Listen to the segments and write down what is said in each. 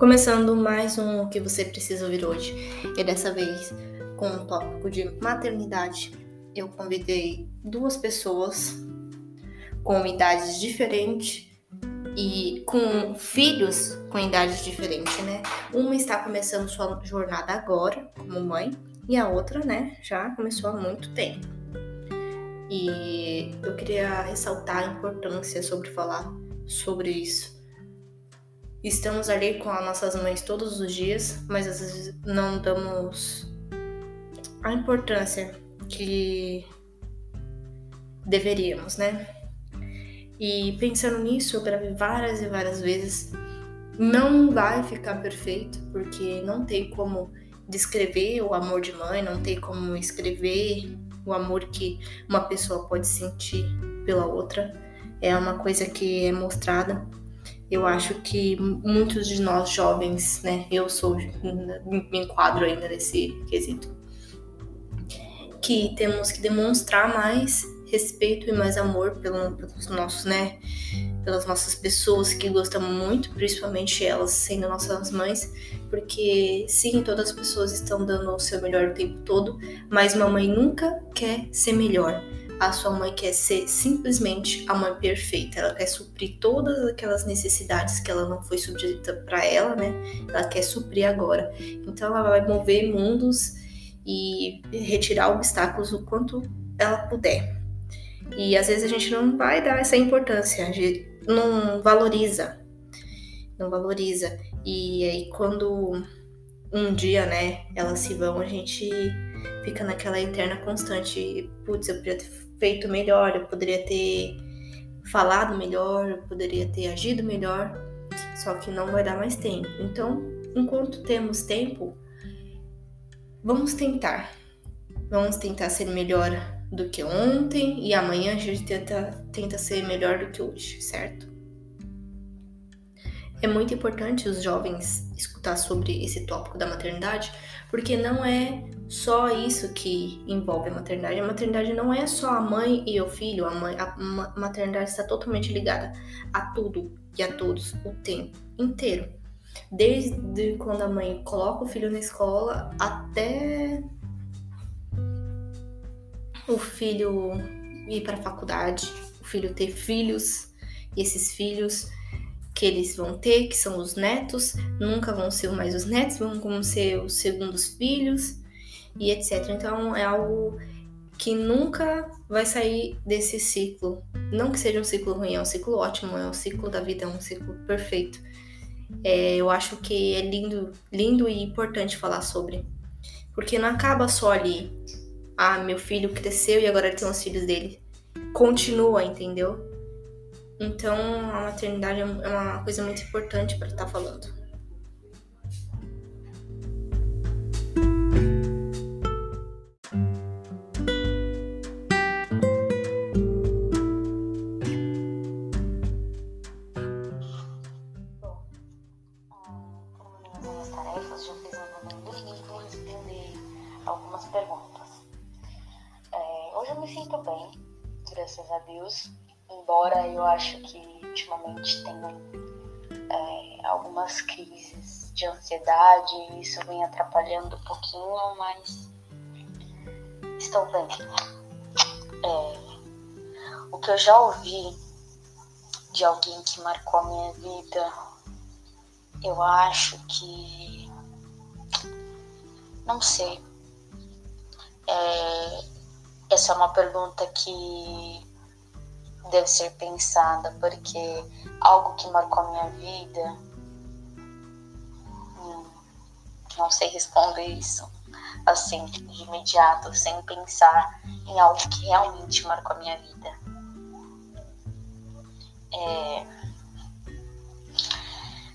Começando mais um que você precisa ouvir hoje, e dessa vez com o tópico de maternidade. Eu convidei duas pessoas com idades diferentes e com filhos com idades diferentes, né? Uma está começando sua jornada agora, como mãe, e a outra, né, já começou há muito tempo. E eu queria ressaltar a importância sobre falar sobre isso. Estamos ali com as nossas mães todos os dias, mas às vezes não damos a importância que deveríamos, né? E pensando nisso, eu gravei várias e várias vezes. Não vai ficar perfeito, porque não tem como descrever o amor de mãe, não tem como escrever o amor que uma pessoa pode sentir pela outra. É uma coisa que é mostrada. Eu acho que muitos de nós jovens, né, eu sou, me enquadro ainda nesse quesito, que temos que demonstrar mais respeito e mais amor pelo, pelos nossos, né? Pelas nossas pessoas que gostam muito, principalmente elas sendo nossas mães, porque sim, todas as pessoas estão dando o seu melhor o tempo todo, mas uma mãe nunca quer ser melhor. A sua mãe quer ser simplesmente a mãe perfeita. Ela quer suprir todas aquelas necessidades que ela não foi subjeta para ela, né? Ela quer suprir agora. Então ela vai mover mundos e retirar obstáculos o quanto ela puder. E às vezes a gente não vai dar essa importância, a gente não valoriza. Não valoriza. E aí quando um dia, né, elas se vão, a gente fica naquela eterna constante, putz, eu poderia ter feito melhor, eu poderia ter falado melhor, eu poderia ter agido melhor, só que não vai dar mais tempo. Então, enquanto temos tempo, vamos tentar. Vamos tentar ser melhor do que ontem e amanhã a gente tenta, tenta ser melhor do que hoje, certo? É muito importante os jovens escutar sobre esse tópico da maternidade, porque não é só isso que envolve a maternidade. A maternidade não é só a mãe e o filho, a, mãe, a maternidade está totalmente ligada a tudo e a todos o tempo inteiro. Desde quando a mãe coloca o filho na escola até o filho ir para a faculdade, o filho ter filhos, e esses filhos que eles vão ter, que são os netos, nunca vão ser mais os netos, vão ser os segundos filhos e etc. Então é algo que nunca vai sair desse ciclo. Não que seja um ciclo ruim, é um ciclo ótimo, é um ciclo da vida, é um ciclo perfeito. É, eu acho que é lindo, lindo e importante falar sobre. Porque não acaba só ali ah, meu filho cresceu e agora ele tem os filhos dele. Continua, entendeu? Então, a maternidade é uma coisa muito importante para estar tá falando. algumas perguntas eu me sinto bem, graças a Deus. Embora eu acho que ultimamente tenho é, algumas crises de ansiedade e isso vem atrapalhando um pouquinho, mas estou bem. É, o que eu já ouvi de alguém que marcou a minha vida, eu acho que. Não sei. É, essa é uma pergunta que deve ser pensada, porque algo que marcou a minha vida, hum, não sei responder isso assim, de imediato, sem pensar em algo que realmente marcou a minha vida. É,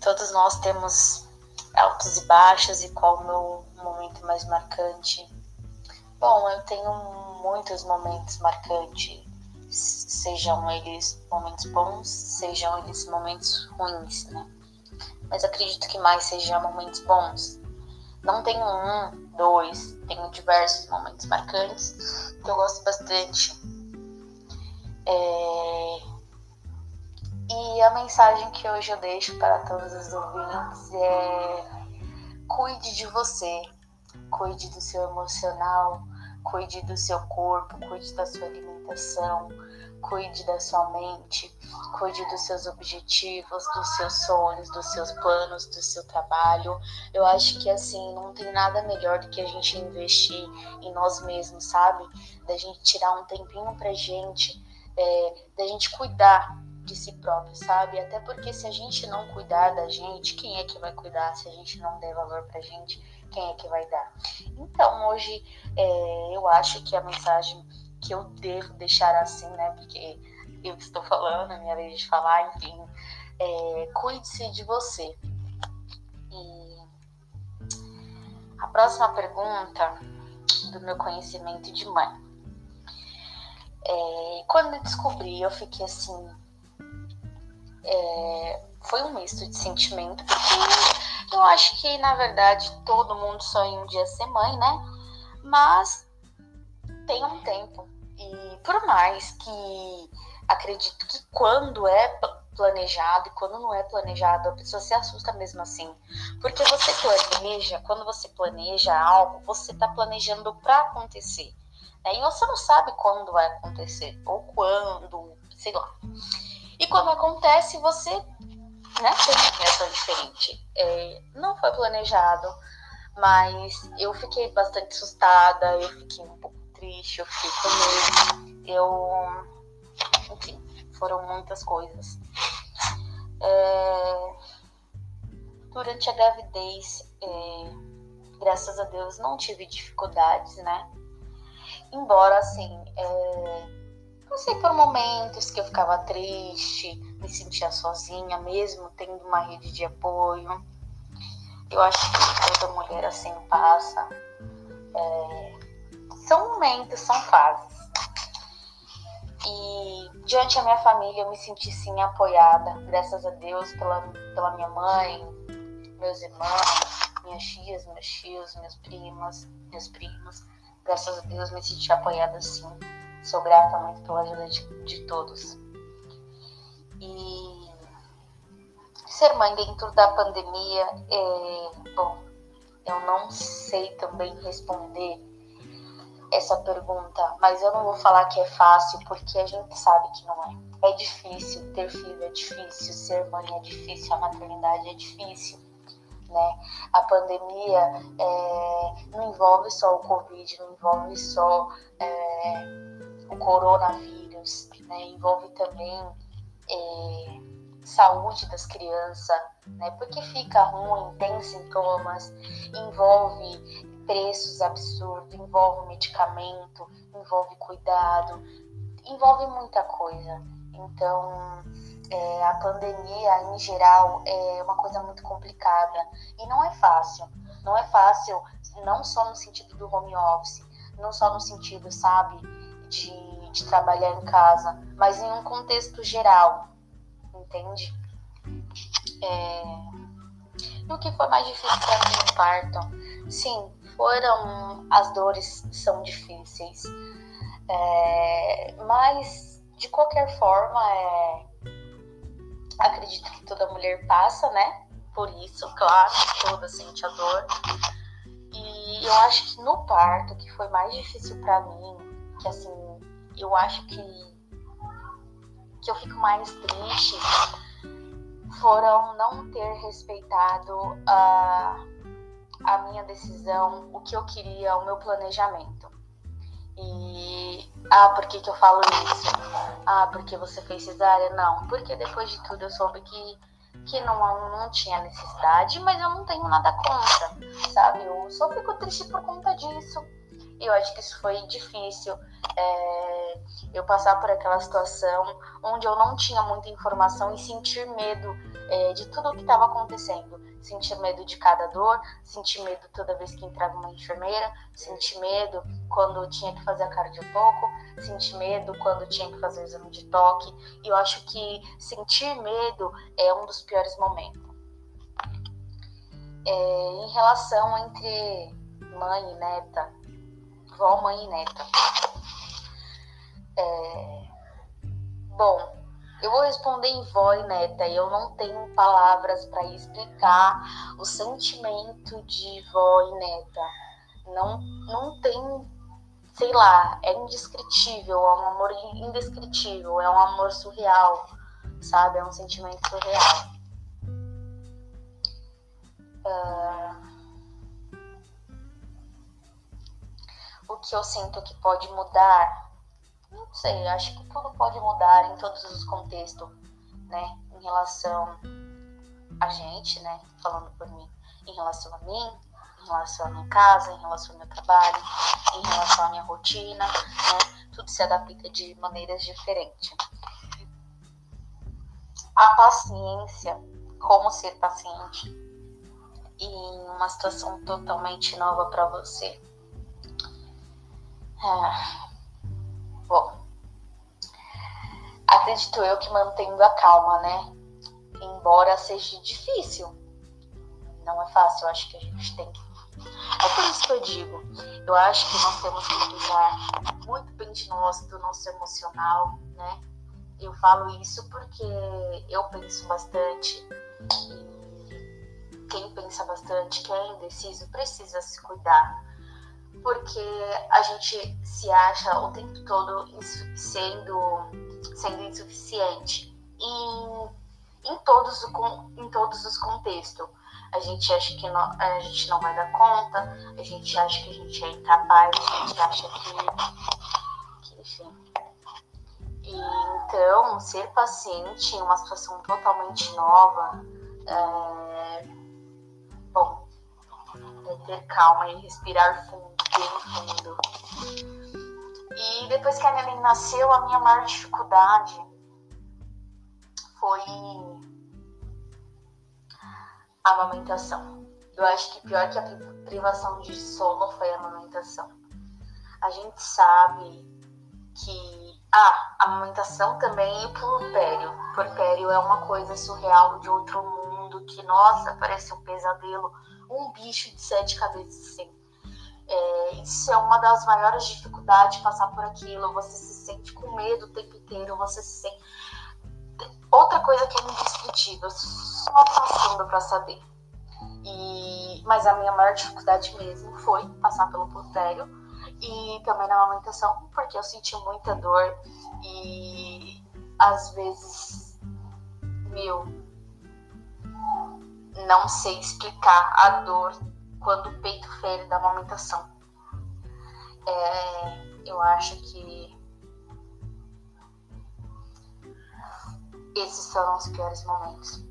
todos nós temos altos e baixos, e qual o meu momento mais marcante? Bom, eu tenho muitos momentos marcantes, sejam eles momentos bons, sejam eles momentos ruins, né? Mas acredito que mais sejam momentos bons. Não tenho um, dois, tenho diversos momentos marcantes que eu gosto bastante. É... E a mensagem que hoje eu deixo para todos os ouvintes é: cuide de você, cuide do seu emocional, cuide do seu corpo, cuide da sua alimentação, cuide da sua mente, cuide dos seus objetivos, dos seus sonhos, dos seus planos, do seu trabalho. Eu acho que assim, não tem nada melhor do que a gente investir em nós mesmos, sabe? Da gente tirar um tempinho pra gente, é, da gente cuidar de si próprio, sabe? Até porque se a gente não cuidar da gente, quem é que vai cuidar? Se a gente não der valor pra gente, quem é que vai dar? Então, hoje, é, eu acho que a mensagem que eu devo deixar assim, né? Porque eu estou falando, é minha vez de falar, enfim, é, cuide-se de você. E a próxima pergunta do meu conhecimento de mãe. É, quando eu descobri, eu fiquei assim, é, foi um misto de sentimento, porque eu acho que, na verdade, todo mundo sonha um dia ser mãe, né? Mas tem um tempo. E por mais que acredito que quando é planejado e quando não é planejado, a pessoa se assusta mesmo assim. Porque você planeja, quando você planeja algo, você está planejando para acontecer. Né? E você não sabe quando vai acontecer, ou quando, sei lá. E quando acontece, você uma reação diferente. É, não foi planejado, mas eu fiquei bastante assustada, eu fiquei um pouco triste, eu fiquei com medo. Eu. Enfim, foram muitas coisas. É, durante a gravidez, é, graças a Deus, não tive dificuldades, né? Embora, assim, é, Passei por momentos que eu ficava triste, me sentia sozinha, mesmo tendo uma rede de apoio. Eu acho que toda mulher assim passa. É... São momentos, são fases. E diante da minha família eu me senti sim apoiada, graças a Deus, pela, pela minha mãe, meus irmãos, minhas tias, meus tios, meus primos, meus primos. Graças a Deus me senti apoiada sim. Sou grata muito pela ajuda de, de todos. E ser mãe dentro da pandemia, é, bom, eu não sei também responder essa pergunta, mas eu não vou falar que é fácil, porque a gente sabe que não é. É difícil ter filho, é difícil ser mãe, é difícil, a maternidade é difícil. Né? A pandemia é, não envolve só o Covid, não envolve só é, o coronavírus, né? envolve também é, saúde das crianças, né? porque fica ruim, tem sintomas, envolve preços absurdos, envolve medicamento, envolve cuidado, envolve muita coisa. Então, é, a pandemia em geral é uma coisa muito complicada e não é fácil. Não é fácil, não só no sentido do home office, não só no sentido, sabe, de, de trabalhar em casa, mas em um contexto geral, entende? É... E o que foi mais difícil para mim no parto? Sim, foram as dores são difíceis, é... mas de qualquer forma, é... acredito que toda mulher passa, né? Por isso, claro, toda sente a dor. E eu acho que no parto, que foi mais difícil para mim, que assim, eu acho que que eu fico mais triste foram não ter respeitado a, a minha decisão, o que eu queria, o meu planejamento. E ah, por que, que eu falo isso? Ah, porque você fez cesárea? Não, porque depois de tudo eu soube que, que não, não tinha necessidade, mas eu não tenho nada contra, sabe? Eu só fico triste por conta disso. Eu acho que isso foi difícil. É, eu passar por aquela situação onde eu não tinha muita informação e sentir medo é, de tudo o que estava acontecendo. Sentir medo de cada dor, sentir medo toda vez que entrava uma enfermeira, sentir medo quando tinha que fazer a cardiotoco, sentir medo quando tinha que fazer o exame de toque. E eu acho que sentir medo é um dos piores momentos. É, em relação entre mãe e neta, vó, mãe e neta. É... Bom, Eu vou responder em vó e neta, e eu não tenho palavras para explicar o sentimento de vó e neta. Não, não tem, sei lá, é indescritível, é um amor indescritível, é um amor surreal, sabe? É um sentimento surreal. Uh... O que eu sinto que pode mudar não sei, acho que tudo pode mudar em todos os contextos, né? Em relação a gente, né? Falando por mim, em relação a mim, em relação à minha casa, em relação ao meu trabalho, em relação à minha rotina, né? Tudo se adapta de maneiras diferentes. A paciência, como ser paciente em uma situação totalmente nova para você. É Bom, acredito eu que mantendo a calma, né? Embora seja difícil, não é fácil, eu acho que a gente tem que. É por isso que eu digo, eu acho que nós temos que cuidar muito bem de nós, do nosso emocional, né? Eu falo isso porque eu penso bastante e quem pensa bastante, quem é indeciso, precisa se cuidar porque a gente se acha o tempo todo sendo, sendo insuficiente em, em, todos, em todos os contextos. A gente acha que a gente não vai dar conta, a gente acha que a gente é incapaz, a gente acha que, que enfim. E, então, ser paciente em uma situação totalmente nova, é, bom, é ter calma e respirar fundo E depois que a Nelly nasceu, a minha maior dificuldade foi a amamentação. Eu acho que pior que a privação de sono foi a amamentação. A gente sabe que ah, a amamentação também e porpério. Porpério é uma coisa surreal de outro mundo que, nossa, parece um pesadelo. Um bicho de sete cabeças assim. É, isso é uma das maiores dificuldades passar por aquilo. Você se sente com medo o tempo inteiro, você se sente. Outra coisa que é indescritível, só passando para saber. E... Mas a minha maior dificuldade mesmo foi passar pelo putério e também na amamentação, porque eu senti muita dor e às vezes, meu, não sei explicar a dor quando o peito fere da amamentação. É, eu acho que esses foram os piores momentos.